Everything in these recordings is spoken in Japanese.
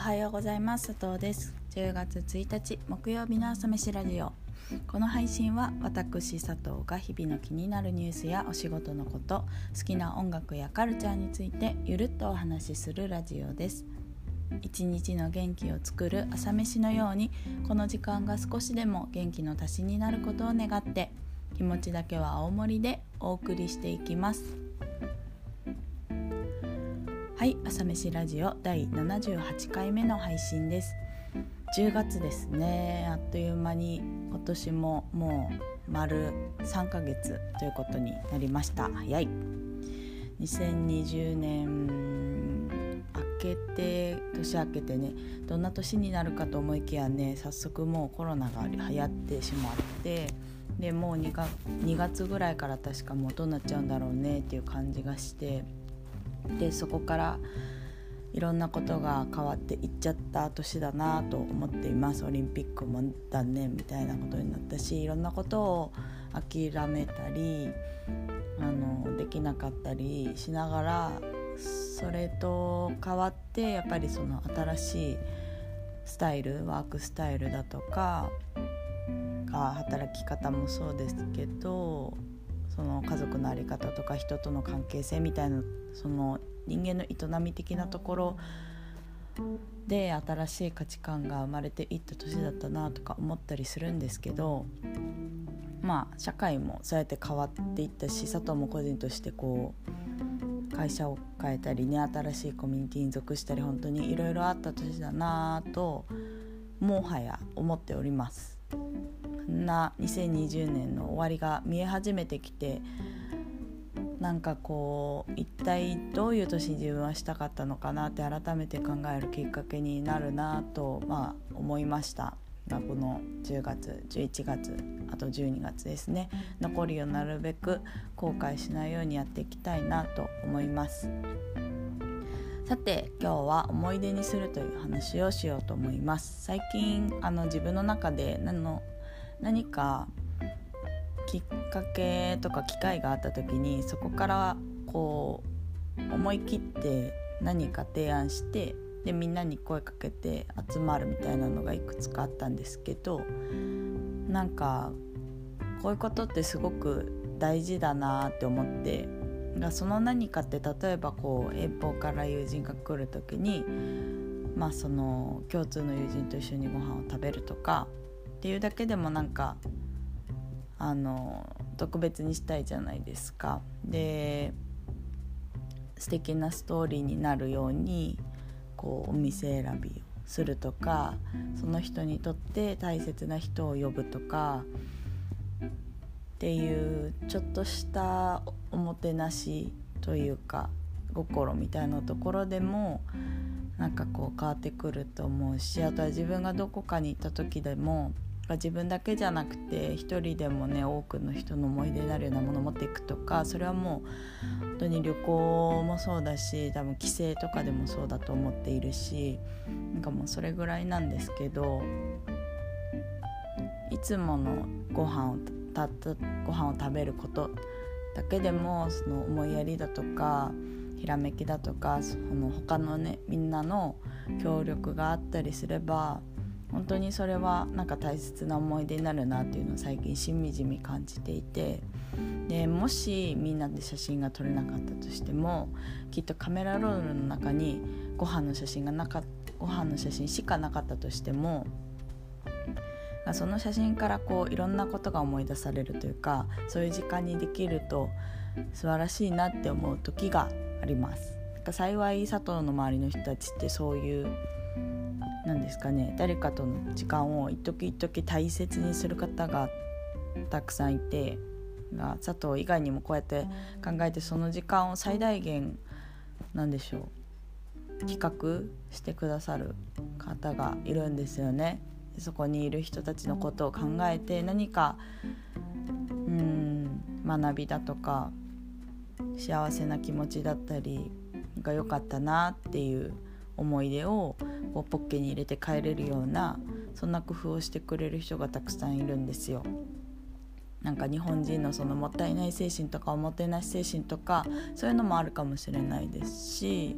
はようございます。佐藤です。10月1日木曜日の朝飯ラジオ。この配信は私佐藤が日々の気になるニュースやお仕事のこと好きな音楽やカルチャーについてゆるっとお話しするラジオです。一日の元気を作る朝飯のようにこの時間が少しでも元気の足しになることを願って気持ちだけは青森でお送りしていきます。はい朝飯ラジオ第78回目の配信です。10月ですね。あっという間に今年ももう丸3ヶ月ということになりました。早い。2020年明けて年明けてねどんな年になるかと思いきやね早速もうコロナが流行ってしまってでもう 2, 月2月ぐらいから確かもうどうなっちゃうんだろうねっていう感じがしてでそこからいろんなことが変わっていっちゃった年だなと思っています。オリンピックも断念みたいなことになったしいろんなことを諦めたりあのできなかったりしながらそれと変わってやっぱりその新しいスタイルワークスタイルだとかが働き方もそうですけどその家族の在り方とか人との関係性みたいなその人間の営み的なところで新しい価値観が生まれていった年だったなとか思ったりするんですけどまあ社会もそうやって変わっていったし佐藤も個人としてこう会社を変えたりね新しいコミュニティに属したり本当にいろいろあった年だなともはや思っております。な2020年の終わりが見え始めてきてなんかこう一体どういう年に自分はしたかったのかなって改めて考えるきっかけになるなと、まあ、思いました。がこの10月11月あと12月ですね。残りをなるべく後悔しないようにやっていきたいなと思います。さて今日は思い出にするという話をしようと思います。最近あの自分の中で何の何かきっかけとか機会があった時にそこからこう思い切って何か提案してでみんなに声かけて集まるみたいなのがいくつかあったんですけどなんかこういうことってすごく大事だなって思ってがその何かって例えばこう遠方から友人が来る時にまあその共通の友人と一緒にご飯を食べるとかっていうだけでもなんかあの特別にしたいじゃないですか。で素敵なストーリーになるようにこうお店選びをするとかその人にとって大切な人を呼ぶとかっていうちょっとしたおもてなしというか心みたいなところでもなんかこう変わってくると思うしあとは自分がどこかに行った時でもか自分だけじゃなくて一人でもね多くの人の思い出になるようなものを持っていくとかそれはもう本当に旅行もそうだし多分帰省とかでもそうだと思っているしなんかもうそれぐらいなんですけどいつものご飯をたったご飯を食べることだけでもその思いやりだとかひらめきだとかその他のねみんなの協力があったりすれば本当にそれはなんか大切な思い出になるなっていうのを最近しみじみ感じていてでもしみんなで写真が撮れなかったとしてもきっとカメラロールの中にご飯の写真がなかご飯の写真しかなかったとしてもその写真からこういろんなことが思い出されるというかそういう時間にできると素晴らしいなって思う時があります。幸い佐藤の周りの人たちってそういう何ですかね誰かとの時間を一時一時大切にする方がたくさんいて佐藤以外にもこうやって考えてその時間を最大限なんでしょう企画してくださる方がいるんですよね。そこにいる人たちのことを考えて何かうん学びだとか幸せな気持ちだったりが良かったなっていう思い出をこうポッケに入れて帰れるようなそんな工夫をしてくれる人がたくさんいるんですよ。なんか日本人のそのもったいない精神とかおもてなし精神とかそういうのもあるかもしれないですし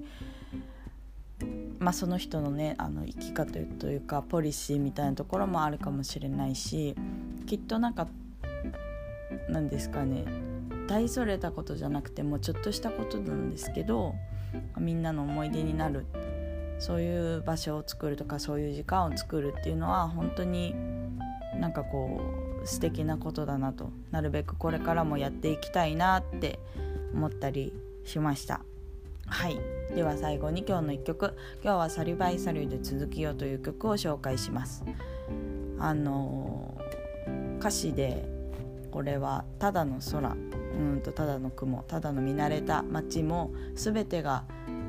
まあ、その人のねあの生き方というかポリシーみたいなところもあるかもしれないしきっとなんかなんですかね大それたことじゃなくてもちょっとしたことなんですけどみんなの思い出になるそういう場所を作るとかそういう時間を作るっていうのは本当になんかこう素敵なことだなとなるべくこれからもやっていきたいなって思ったりしました。はい。では最後に今日の1曲。今日は「サリバイサリューで続きよ」という曲を紹介します。あの歌詞でこれはただの空。うんとただの雲。ただの見慣れた街も全てが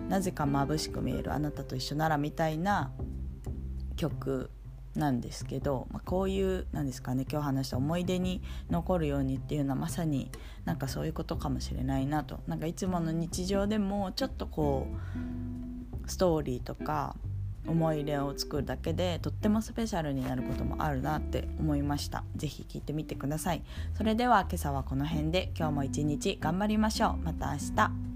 なぜか眩しく見えるあなたと一緒ならみたいな曲なんですけど、まあ、こういうなんですかね今日話した思い出に残るようにっていうのはまさになんかそういうことかもしれないなと。なんかいつもの日常でもちょっとこうストーリーとか思い入れを作るだけでとってもスペシャルになることもあるなって思いました。是非聞いてみてください。それでは今朝はこの辺で今日も一日頑張りましょう。また明日。